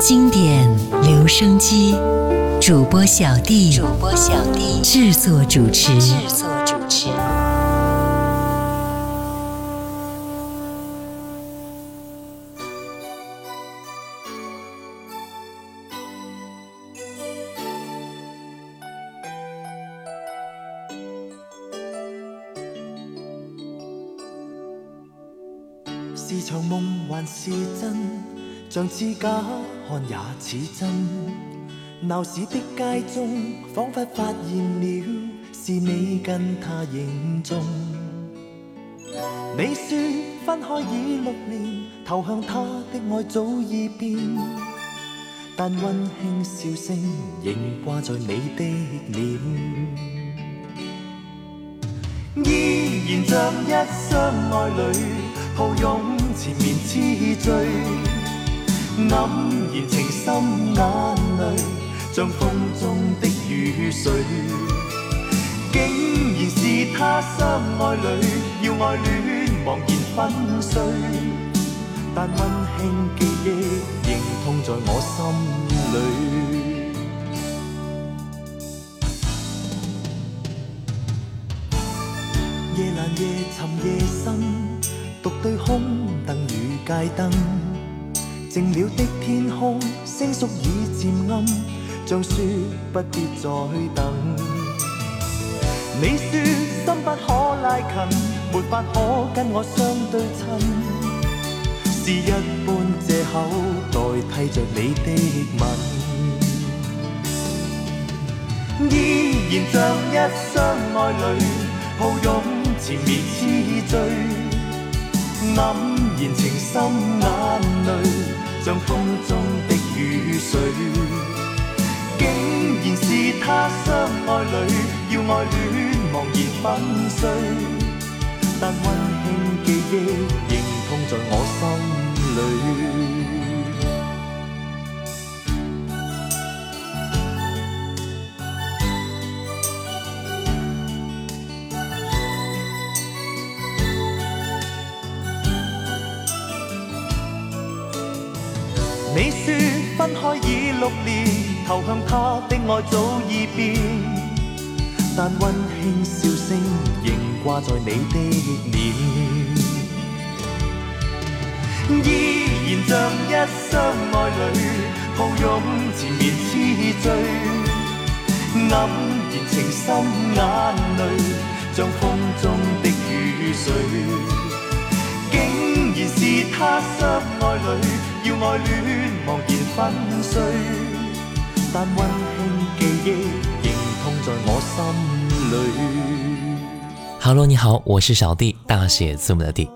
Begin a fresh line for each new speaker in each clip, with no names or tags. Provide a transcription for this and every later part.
经典留声机，主播小弟，主播小弟制作主持，制作主持。
是场梦还是真？像似假。也似真，闹市的街中，仿佛发现了是你跟他影踪。你说分开已六年，投向他的爱早已变，但温馨笑声仍挂在你的脸。依然像一双爱侣，抱拥缠绵痴醉。黯然情深，眼淚像風中的雨水，竟然是他心愛女，要愛戀茫然粉碎。但温馨記憶仍痛在我心里。夜阑夜沉夜深，獨對空燈與街燈。定了的天空，星宿已渐暗，像说不必再等。你说心不可拉近，没法可跟我相对称，是一般借口代替着你的吻。依然像一双爱侣抱拥，缠绵痴醉，黯然情深眼泪。像风中的雨水，竟然是他相爱侣，要爱恋茫然粉碎，但温馨记忆仍痛在我心里。你说分开已六年，投向他的爱早已变，但温馨笑声仍挂在你的脸。依然像一双爱侣，抱拥缠绵痴醉，黯然情深眼泪，像风中的雨水，竟然是他双爱侣。碎，但温馨仍在我心里。
Hello，你好，我是小弟，大写字母的弟。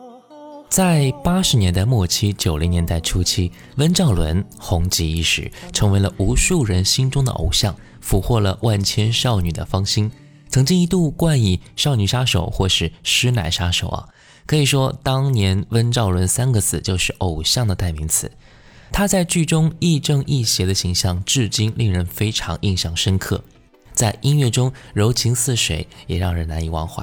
在八十年代末期、九零年代初期，温兆伦红极一时，成为了无数人心中的偶像，俘获了万千少女的芳心，曾经一度冠以“少女杀手”或是“师奶杀手”啊，可以说，当年“温兆伦”三个字就是偶像的代名词。他在剧中亦正亦邪的形象，至今令人非常印象深刻。在音乐中柔情似水，也让人难以忘怀。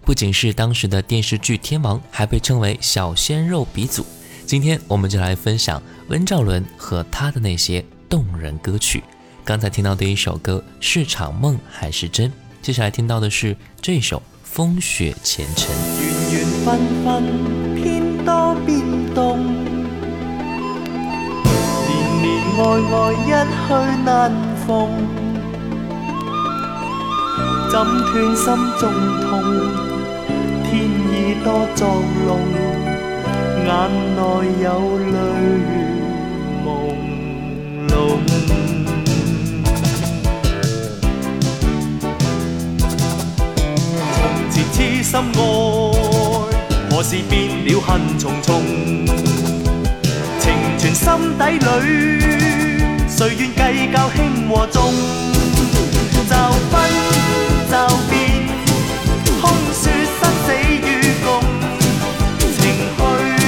不仅是当时的电视剧天王，还被称为小鲜肉鼻祖。今天我们就来分享温兆伦和他的那些动人歌曲。刚才听到的第一首歌是《场梦还是真》，接下来听到的是这首《风雪前尘》。
爱爱一去难逢，怎断心中痛？天意多作弄，眼内有泪朦胧。从前痴心爱，何时变了恨重重？情存心底里。谁愿计较轻和重？就分就变，空说生死与共，情去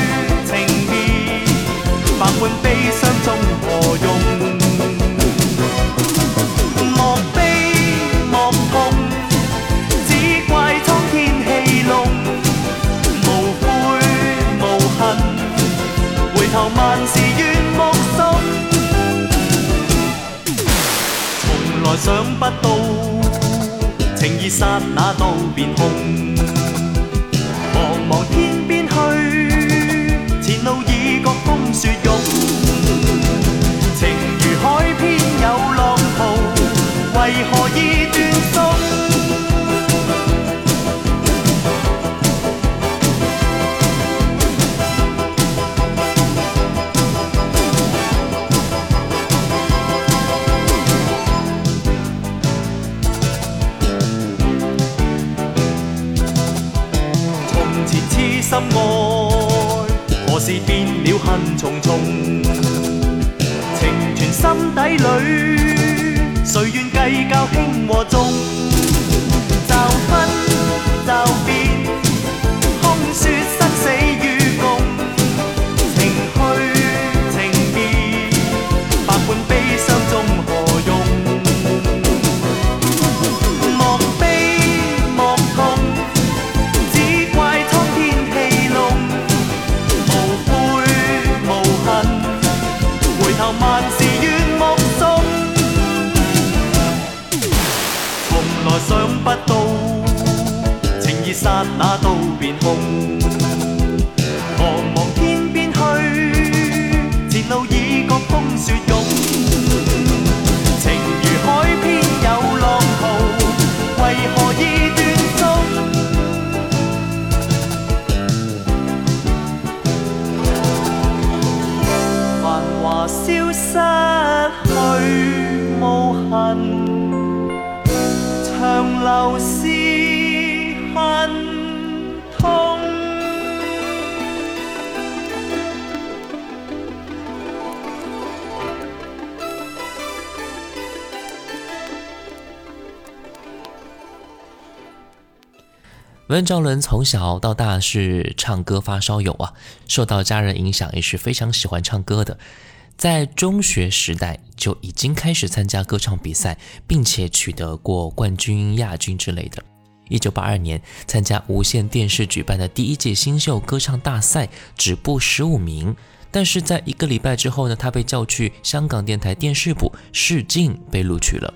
情灭，百般悲伤中何用？想不到，情意刹那都变空。消失去痕，是恨痛。
温兆伦从小到大是唱歌发烧友啊，受到家人影响，也是非常喜欢唱歌的。在中学时代就已经开始参加歌唱比赛，并且取得过冠军、亚军之类的。一九八二年，参加无线电视举办的第一届新秀歌唱大赛，止步十五名。但是，在一个礼拜之后呢，他被叫去香港电台电视部试镜，被录取了。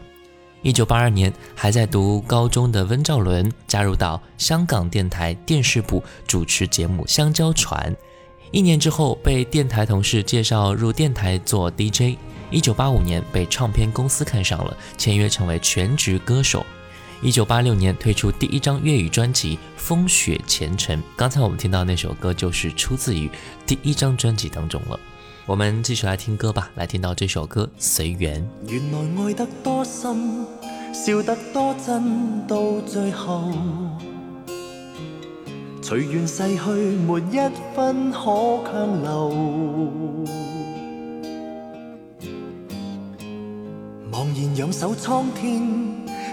一九八二年，还在读高中的温兆伦加入到香港电台电视部主持节目《香蕉船》。一年之后，被电台同事介绍入电台做 DJ。一九八五年，被唱片公司看上了，签约成为全职歌手。一九八六年，推出第一张粤语专辑《风雪前程》。刚才我们听到那首歌，就是出自于第一张专辑当中了。我们继续来听歌吧，来听到这首歌《随缘》。
随缘逝去，没一分可强留。茫然仰首苍天，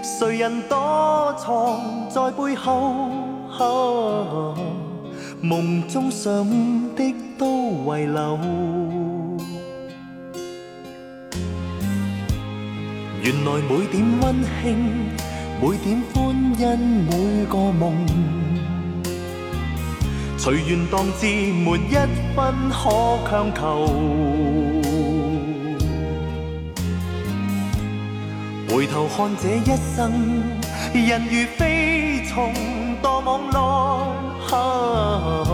谁人躲藏在背后？梦中想的都遗留。原来每点温馨，每点欢欣，每个梦。随缘当至，没一分可强求。回头看这一生，人如飞虫，多往来。啊，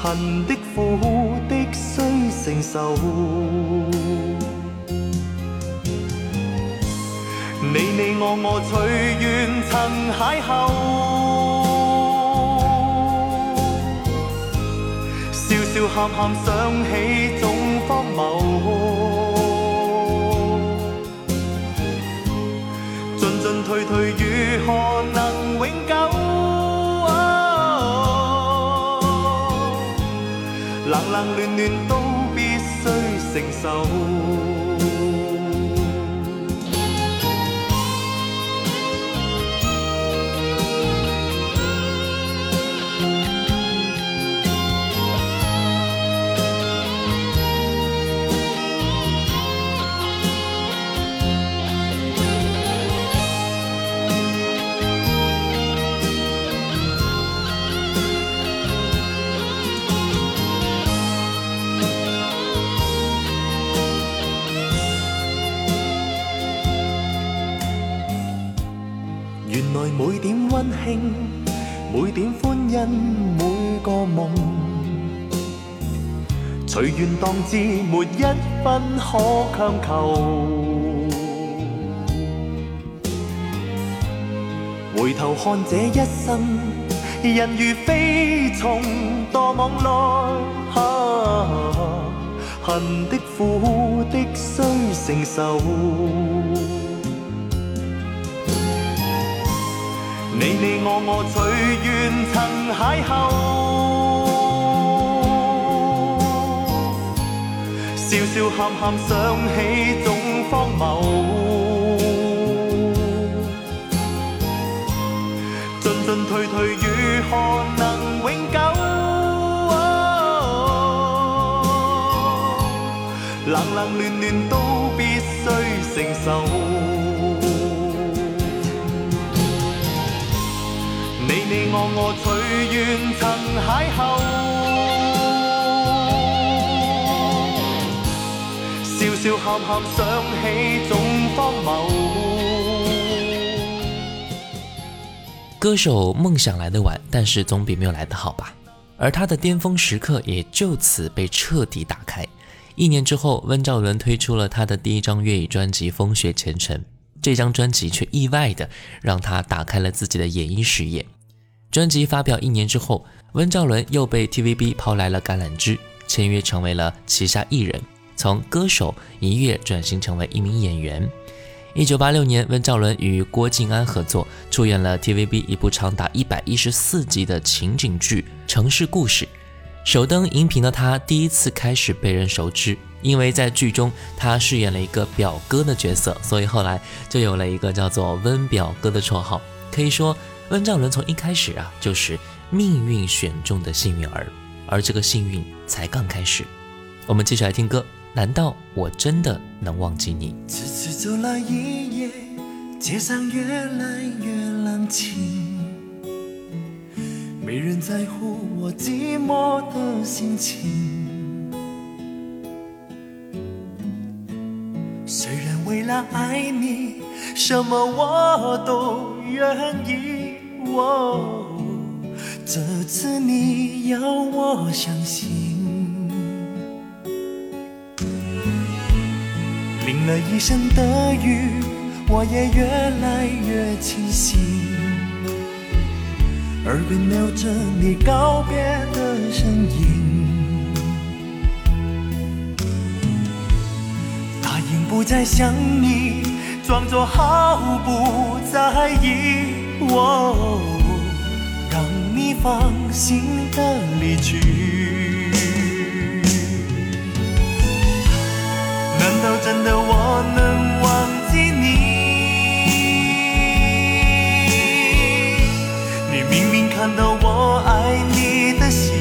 恨的苦的，须承受。你你我我，随缘曾邂逅。要喊喊想起总荒谬，进进退退如何能永久？冷冷暖暖都必须承受。每点欢欣，每个梦，随缘当知，没一分可强求。回头看这一生，人如飞虫堕网内，啊，恨的苦的需承受。你你我我，随缘曾邂逅，笑笑喊喊，想起总荒谬。进进退退，如何能永久？冷冷暖暖，都必须承受。我随笑笑喊喊想起总荒谬。
歌手梦想来得晚，但是总比没有来的好吧。而他的巅峰时刻也就此被彻底打开。一年之后，温兆伦推出了他的第一张粤语专辑《风雪前程》，这张专辑却意外的让他打开了自己的演艺事业。专辑发表一年之后，温兆伦又被 TVB 抛来了橄榄枝，签约成为了旗下艺人，从歌手一跃转型成为一名演员。一九八六年，温兆伦与郭晋安合作出演了 TVB 一部长达一百一十四集的情景剧《城市故事》，首登荧屏的他第一次开始被人熟知，因为在剧中他饰演了一个表哥的角色，所以后来就有了一个叫做“温表哥”的绰号，可以说。温兆伦从一开始啊，就是命运选中的幸运儿，而这个幸运才刚开始。我们继续来听歌，难道我真的能忘记你？
次次走了一夜，街上越来越冷清，没人在乎我寂寞的心情。虽然为了爱你，什么我都愿意。哦，这次你要我相信。淋了一身的雨，我也越来越清醒。耳边留着你告别的声音，答应不再想你，装作毫不在意。哦，让你放心的离去。难道真的我能忘记你？你明明看到我爱你的心，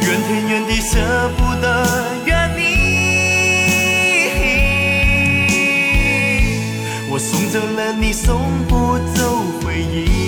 怨天怨地舍不得。我送走了你，送不走回忆。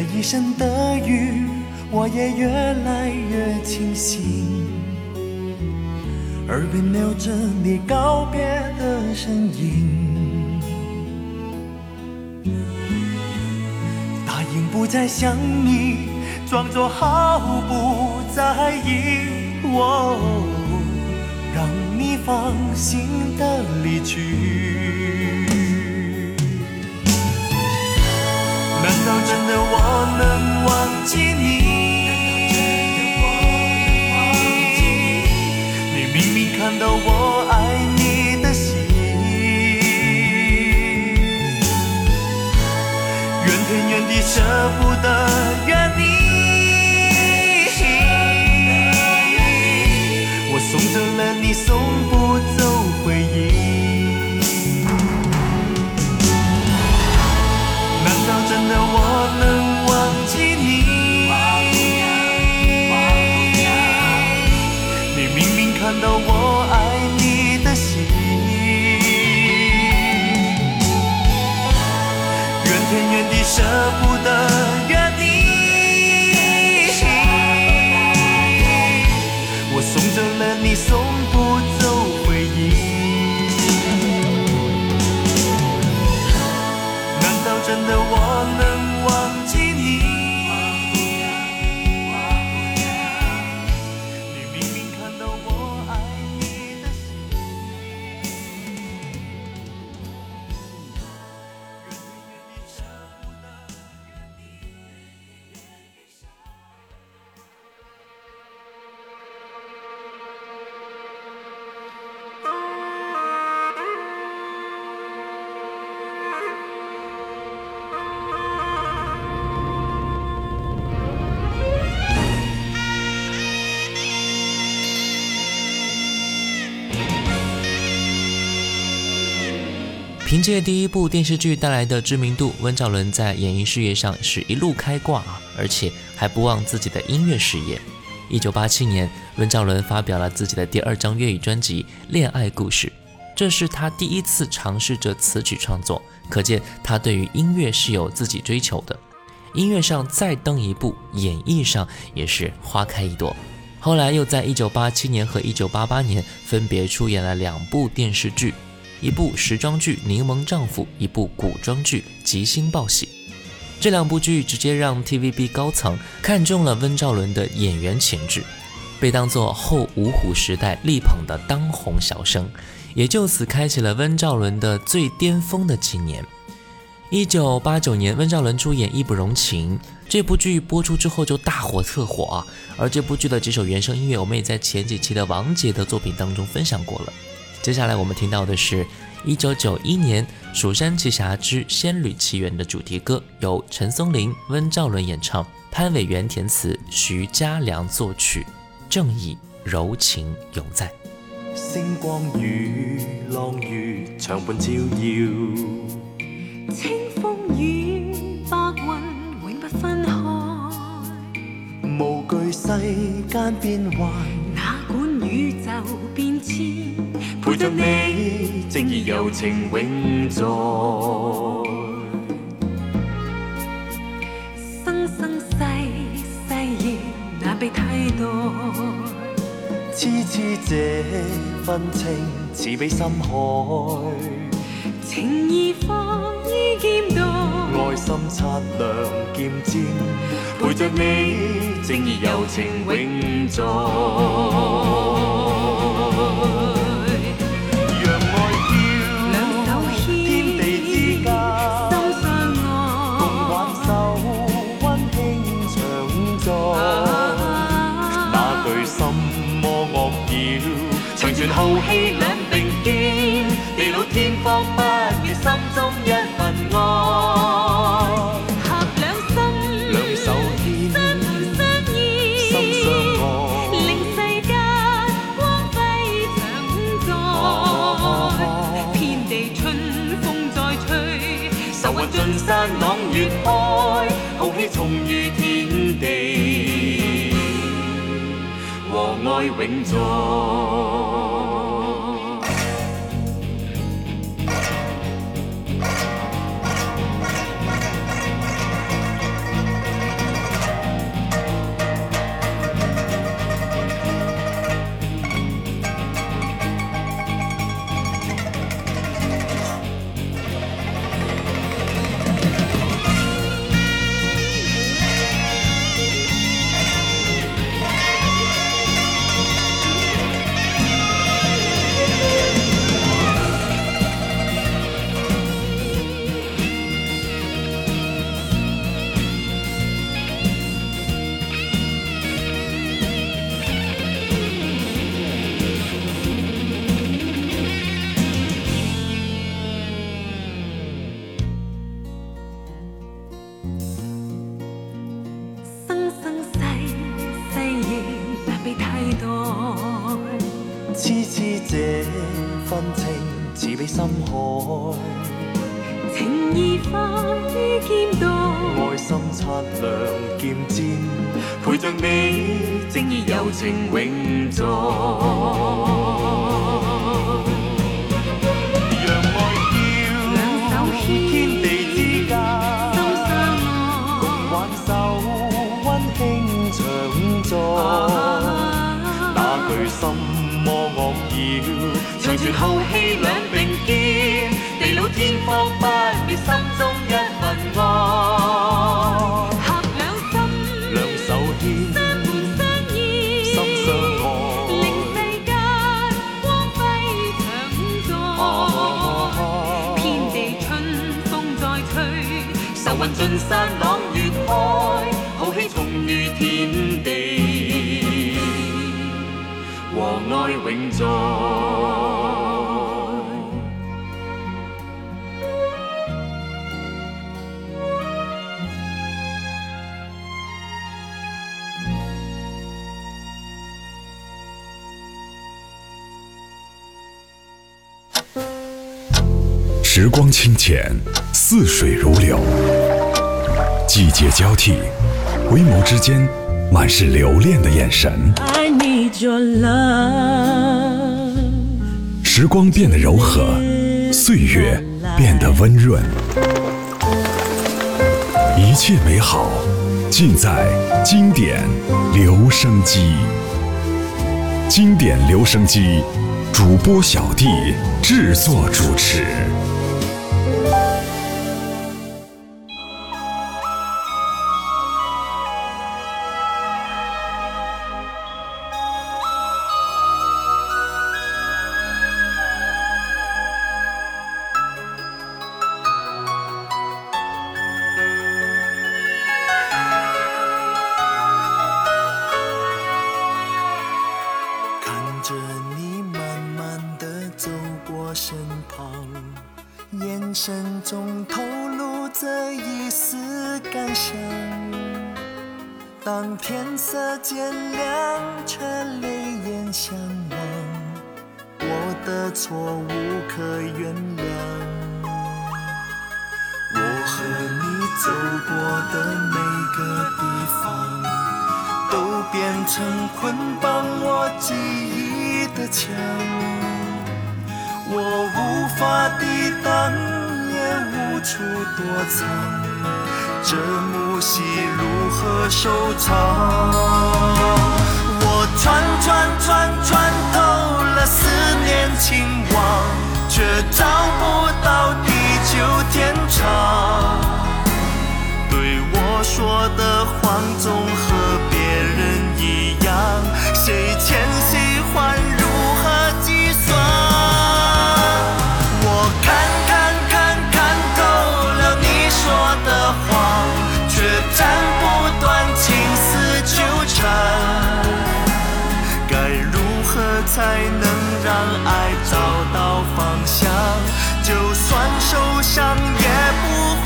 这一身的雨，我也越来越清醒，耳边留着你告别的声音。答应不再想你，装作毫不在意，哦，让你放心的离去。难道真的我能忘记你？你明明看到我爱你的心，怨天怨地舍不得怨你。远远地舍不得。
凭借第一部电视剧带来的知名度，温兆伦在演艺事业上是一路开挂啊，而且还不忘自己的音乐事业。1987年，温兆伦发表了自己的第二张粤语专辑《恋爱故事》，这是他第一次尝试着词曲创作，可见他对于音乐是有自己追求的。音乐上再登一步，演绎上也是花开一朵。后来又在1987年和1988年分别出演了两部电视剧。一部时装剧《柠檬丈夫》，一部古装剧《吉星报喜》，这两部剧直接让 TVB 高层看中了温兆伦的演员潜质，被当作后五虎时代力捧的当红小生，也就此开启了温兆伦的最巅峰的几年。一九八九年，温兆伦出演《义不容情》，这部剧播出之后就大火特火啊！而这部剧的几首原声音乐，我们也在前几期的王杰的作品当中分享过了。接下来我们听到的是一九九一年《蜀山奇侠之仙侣奇缘》的主题歌，由陈松伶、温兆伦演唱，潘伟元填词，徐嘉良作曲，《正义柔情永在》。
星光与浪月长伴照耀，
清风与白云永不分开，
无惧世间变幻，
哪管宇宙变迁。
陪着你，正义柔情永在。
生生世世亦难被替代，
痴痴这份情似比深海。
情义放于剑道，
爱心擦亮剑尖。陪着你，正义柔情永在。永在。情
永。
时光清浅，似水如流，季节交替，回眸之间，满是留恋的眼神。时光变得柔和，岁月变得温润，一切美好尽在经典留声机。经典留声机，主播小弟制作主持。
走过的每个地方，都变成捆绑我记忆的墙。我无法抵挡，也无处躲藏，这幕戏如何收场？我穿穿穿穿透了思念情网，却找不到地久天长。说的谎总和别人一样，谁欠谁还如何计算？我看，看，看，看透了你说的谎，却斩不断情丝纠缠。该如何才能让爱找到方向？就算受伤也不。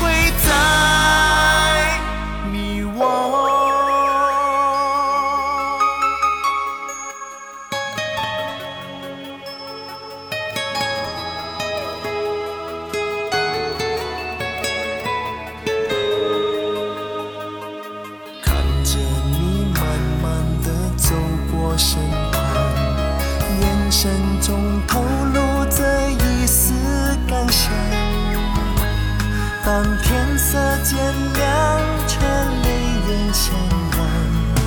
当天色渐亮，却泪眼相万。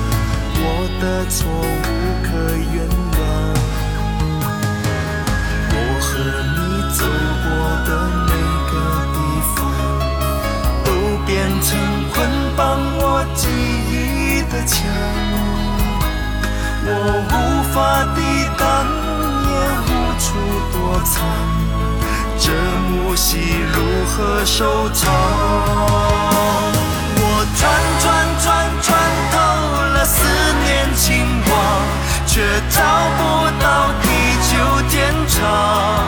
我的错无可原谅。我和你走过的每个地方，都变成捆绑我记忆的墙。我无法抵挡，也无处躲藏。这幕戏如何收场？我穿穿穿穿透了思念情网，却找不到地久天长。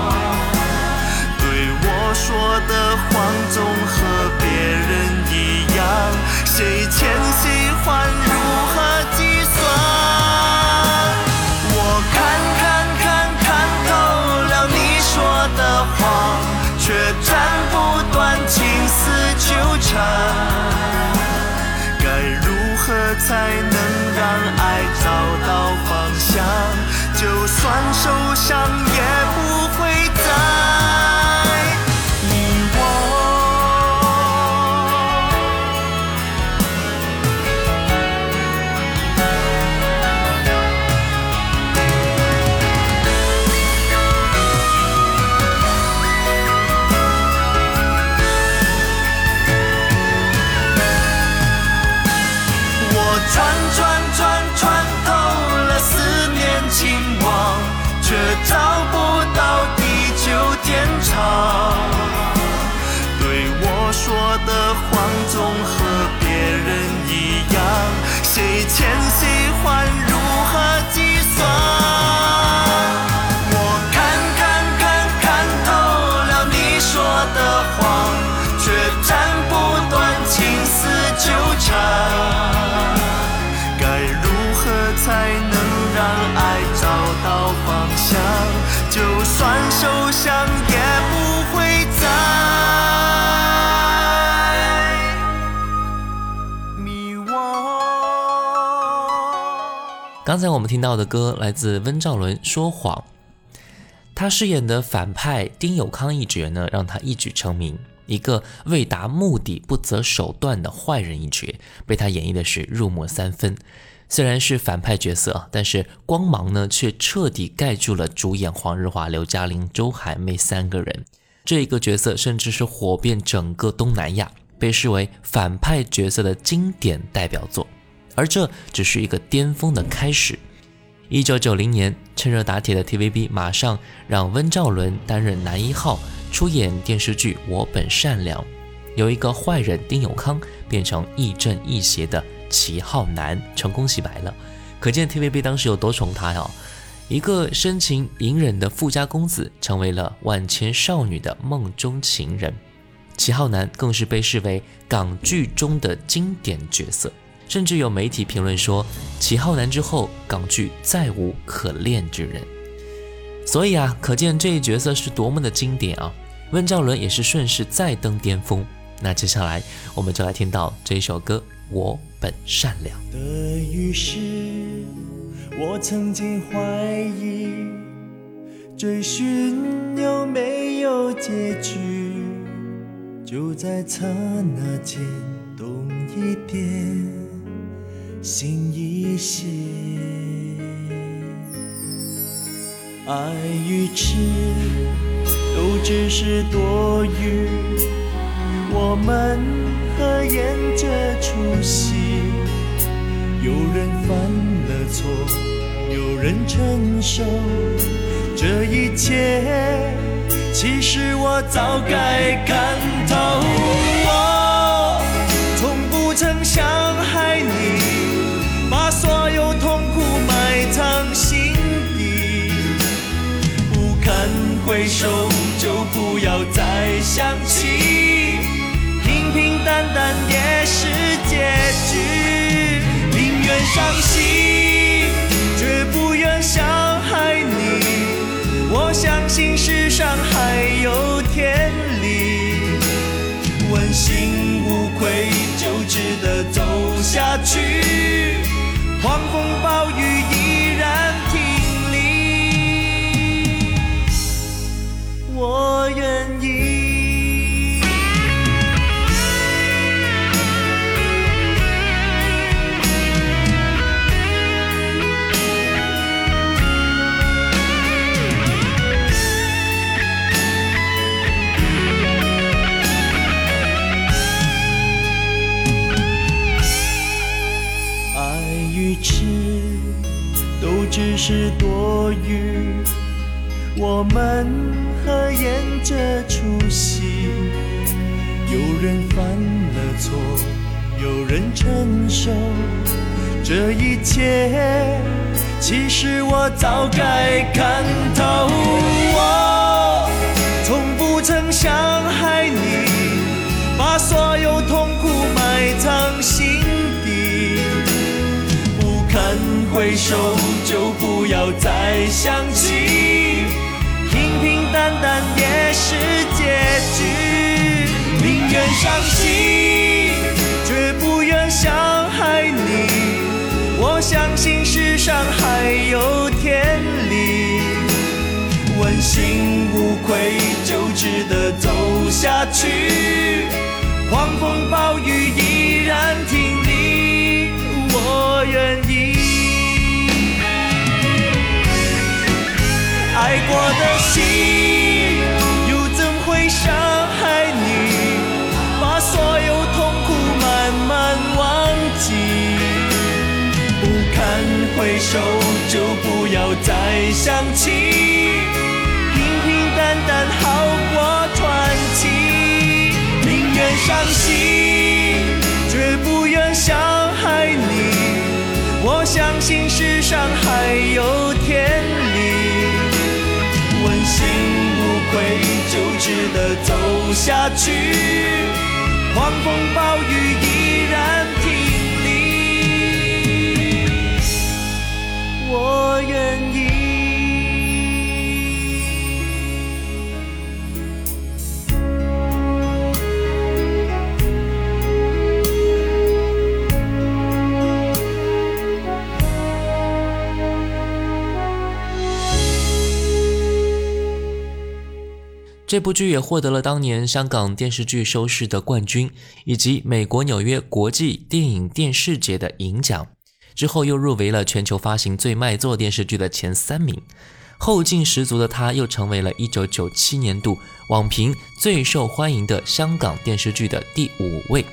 对我说的谎总和别人一样，谁前行？才能让爱找到方向，就算受伤也不会。
刚才我们听到的歌来自温兆伦，《说谎》。他饰演的反派丁有康一角呢，让他一举成名。一个为达目的不择手段的坏人一角，被他演绎的是入木三分。虽然是反派角色，但是光芒呢却彻底盖住了主演黄日华、刘嘉玲、周海媚三个人。这一个角色甚至是火遍整个东南亚，被视为反派角色的经典代表作。而这只是一个巅峰的开始。一九九零年，趁热打铁的 TVB 马上让温兆伦担任男一号，出演电视剧《我本善良》，由一个坏人丁永康变成亦正亦邪的齐浩南，成功洗白了。可见 TVB 当时有多宠他呀！一个深情隐忍的富家公子，成为了万千少女的梦中情人。齐浩南更是被视为港剧中的经典角色。甚至有媒体评论说：“齐浩南之后，港剧再无可恋之人。”所以啊，可见这一角色是多么的经典啊！温兆伦也是顺势再登巅峰。那接下来，我们就来听到这一首歌《我本善良》。
的于是，我曾经怀疑，追寻有没有结局，就在刹那间懂一点。心一些，爱与痴都只是多余。我们合演这出戏，有人犯了错，有人承受。这一切，其实我早该看透。回首，就不要再想起，平平淡淡也是结局。宁愿伤心，绝不愿伤害你。我相信世上还有天理，问心无愧就值得走下去。狂风暴雨。是多余，我们合演这出戏。有人犯了错，有人承受这一切。其实我早该看透，我从不曾伤害你，把所有痛苦埋藏心。回首，就不要再想起，平平淡淡也是结局。宁愿伤心，绝不愿伤害你。我相信世上还有天理，问心无愧就值得走下去。狂风暴雨依然停。我的心又怎会伤害你？把所有痛苦慢慢忘记，不堪回首就不要再想起。平平淡淡好过传奇，宁愿伤心，绝不愿伤害你。我相信世上还有天。会就值得走下去，狂风暴雨依然挺立，我愿意。
这部剧也获得了当年香港电视剧收视的冠军，以及美国纽约国际电影电视节的银奖。之后又入围了全球发行最卖座电视剧的前三名，后劲十足的他，又成为了一九九七年度网评最受欢迎的香港电视剧的第五位。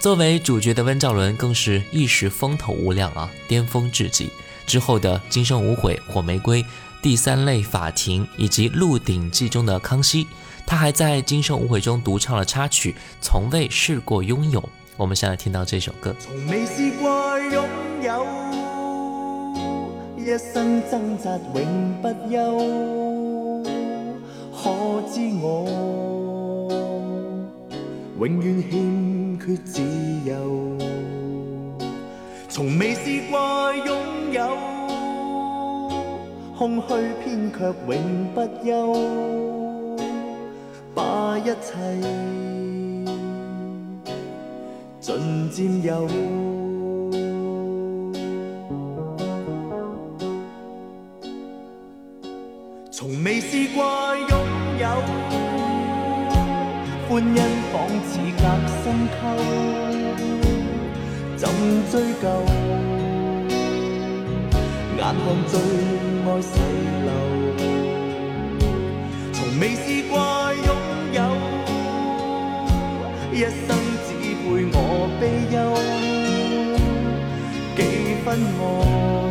作为主角的温兆伦，更是一时风头无量啊，巅峰至极。之后的《今生无悔》《火玫瑰》。第三类法庭以及鹿鼎记中的康熙他还在今生无悔中独唱了插曲从未试过拥有我们现在听到这首歌
从未试过拥有一生挣扎永不休可知我永远欠缺自由从未试过拥有空虚偏却永不休，把一切尽占有。从未试过拥有，欢欣仿似隔心沟，怎追究？眼看最爱逝流，从未试过拥有，一生只配我悲忧几分爱。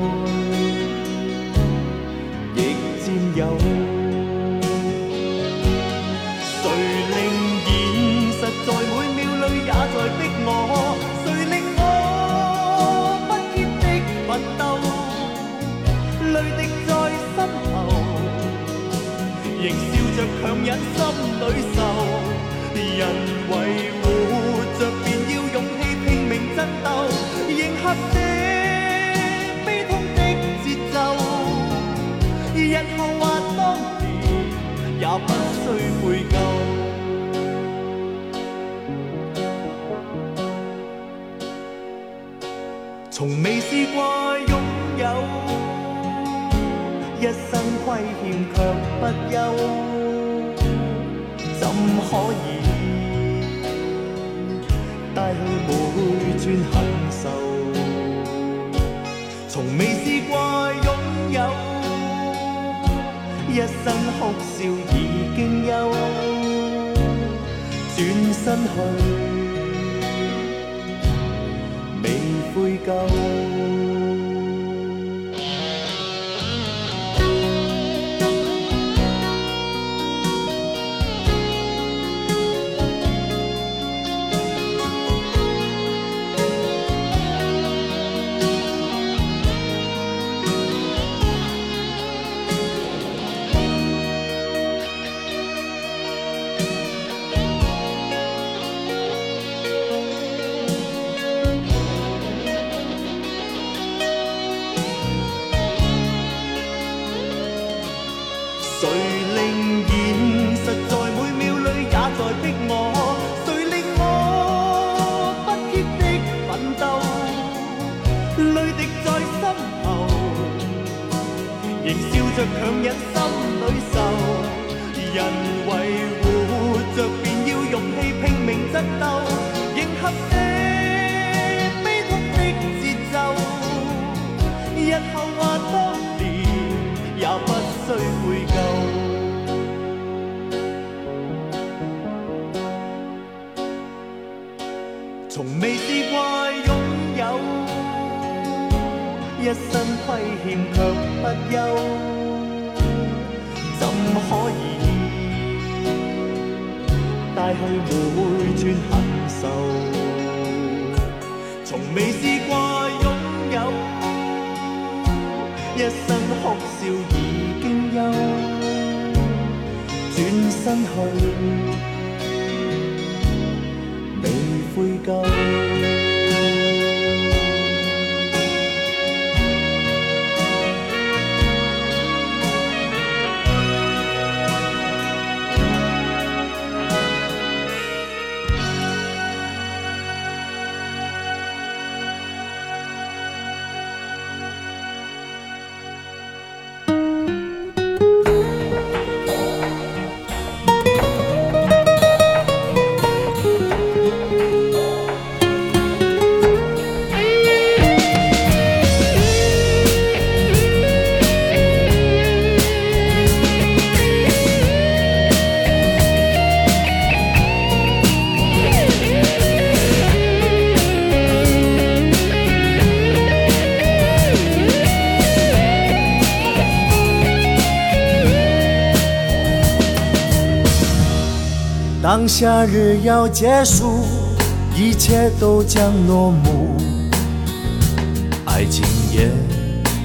强忍心里愁，人为活着便要勇气拼命争斗，迎合这悲痛的节奏，日后或当年也不需悔疚。从未试过拥有，一生亏欠却不休。可以带去每串恨愁，从未试过拥有，一身哭笑已经有，转身去。
一身亏欠却不休，怎可以带去每串恨愁？从未试过拥有，一生哭笑已经休，转身去。夏日要结束，一切都将落幕，爱情也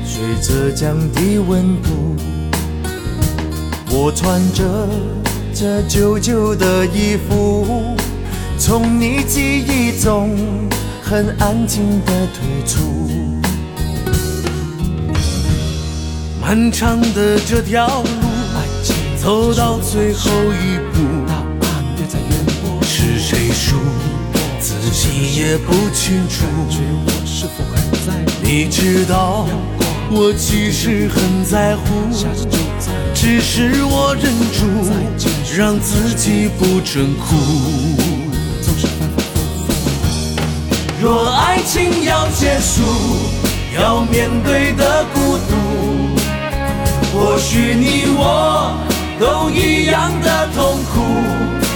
随着降低温度。我穿着这旧旧的衣服，从你记忆中很安静的退出。漫长的这条路，走到最后一步。自己也不清楚，你知道我其实很在乎，只是我忍住，让自己不准哭。若爱情要结束，要面对的孤独，或许你我都一样的痛苦。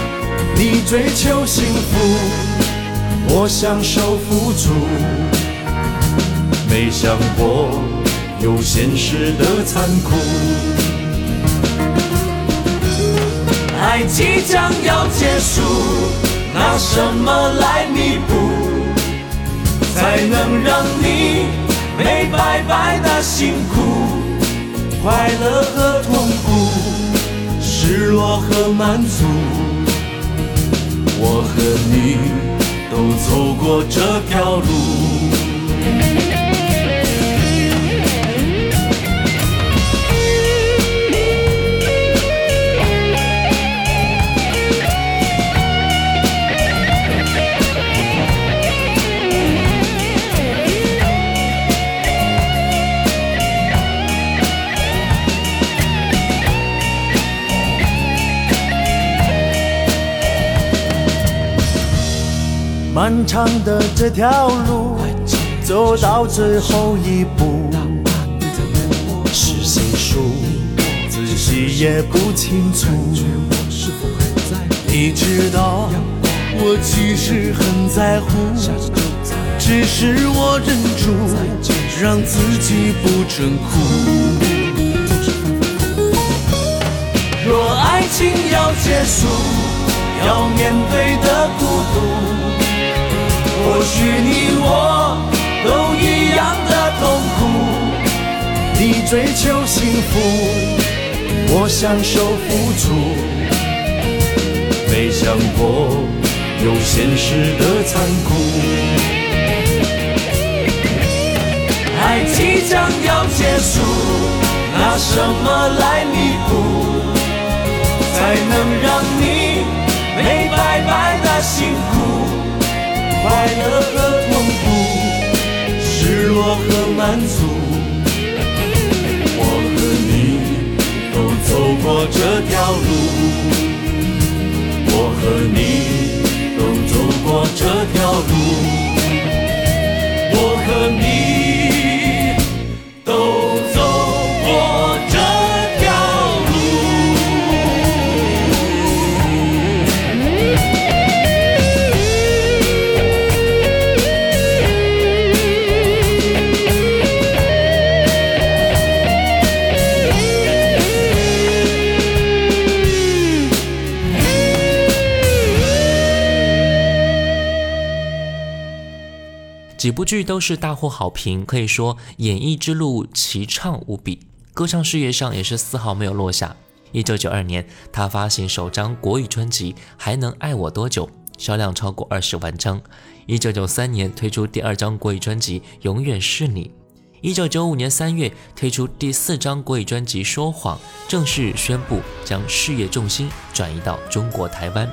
你追求幸福，我享受付出，没想过有现实的残酷。爱即将要结束，拿什么来弥补？才能让你没白白的辛苦，快乐和痛苦，失落和满足。我和你都走过这条路。漫长的这条路走到最后一步，是谁输，自己也不清楚。你知道我其实很在乎，只是我忍住，让自己不准哭。若爱情要结束，要面对的孤独。或许你我都一样的痛苦，你追求幸福，我享受付出，没想过有现实的残酷。爱即将要结束，拿什么来弥补，才能让你没白白的幸福？快乐和痛苦，失落和满足，我和你都走过这条路，我和你都走过这条。路。
几部剧都是大获好评，可以说演艺之路奇畅无比。歌唱事业上也是丝毫没有落下。一九九二年，他发行首张国语专辑《还能爱我多久》，销量超过二十万张。一九九三年推出第二张国语专辑《永远是你》。一九九五年三月推出第四张国语专辑《说谎》，正式宣布将事业重心转移到中国台湾。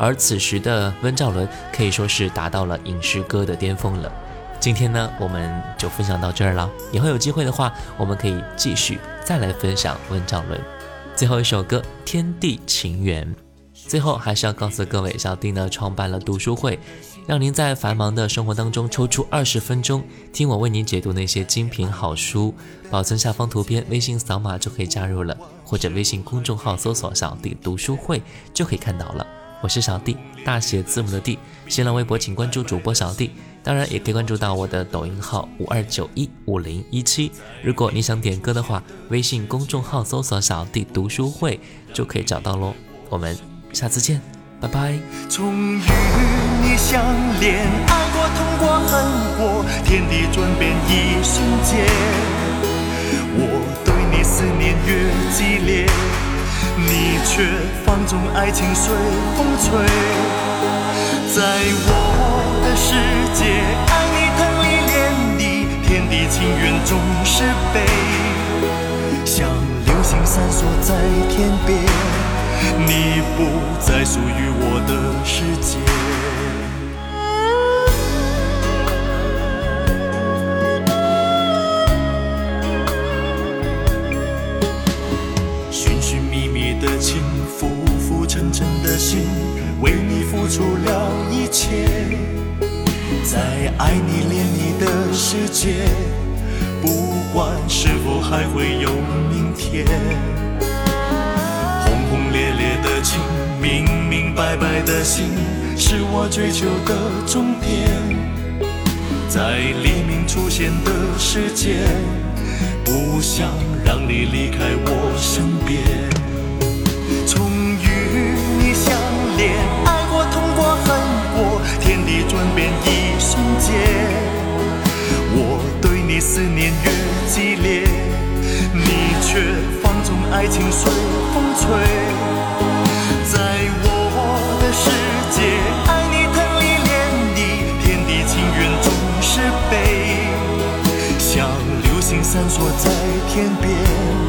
而此时的温兆伦可以说是达到了影视歌的巅峰了。今天呢，我们就分享到这儿了。以后有机会的话，我们可以继续再来分享温兆伦最后一首歌《天地情缘》。最后还是要告诉各位，小弟呢创办了读书会，让您在繁忙的生活当中抽出二十分钟听我为您解读那些精品好书。保存下方图片，微信扫码就可以加入了，或者微信公众号搜索“小弟读书会”就可以看到了。我是小弟，大写字母的弟。新浪微博请关注主播小弟，当然也可以关注到我的抖音号五二九一五零一七。如果你想点歌的话，微信公众号搜索“小弟读书会”就可以找到喽。我们下次见，拜拜。
你却放纵爱情随风吹，在我的世界，爱你疼你恋你，天地情缘总是悲，像流星闪烁在天边，你不再属于我的世界。为你付出了一切，在爱你恋你的世界，不管是否还会有明天。轰轰烈烈的情，明明白白的心，是我追求的终点。在黎明出现的时间，不想让你离开我身边。转变一瞬间，我对你思念越激烈，你却放纵爱情随风吹。在我的世界，爱你疼你恋你，天地情缘总是悲，像流星闪烁在天边。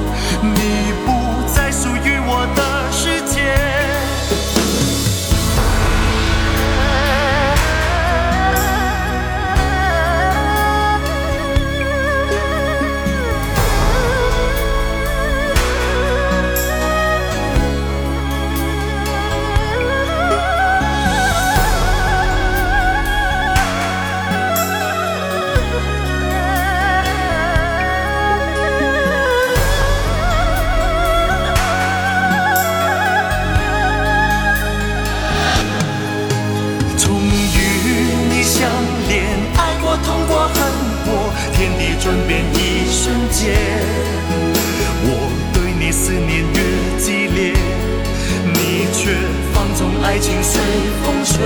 我对你思念越激烈，你却放纵爱情随风吹。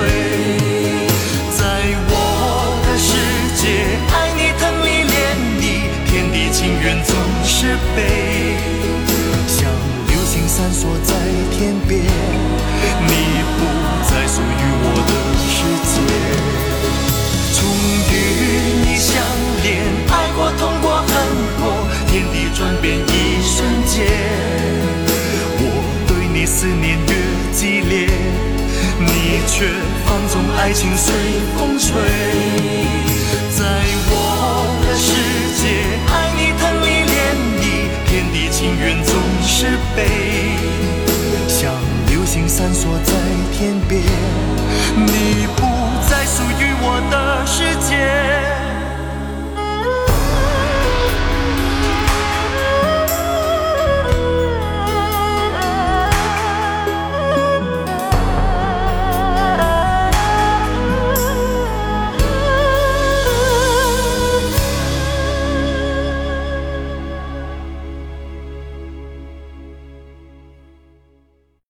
在我的世界，爱你疼你恋你，天地情缘总是悲。地转变一瞬间，我对你思念越激烈，你却放纵爱情随风吹。在我的世界，爱你疼你恋你，天地情缘总是悲。像流星闪烁在天边，你不再属于我的世界。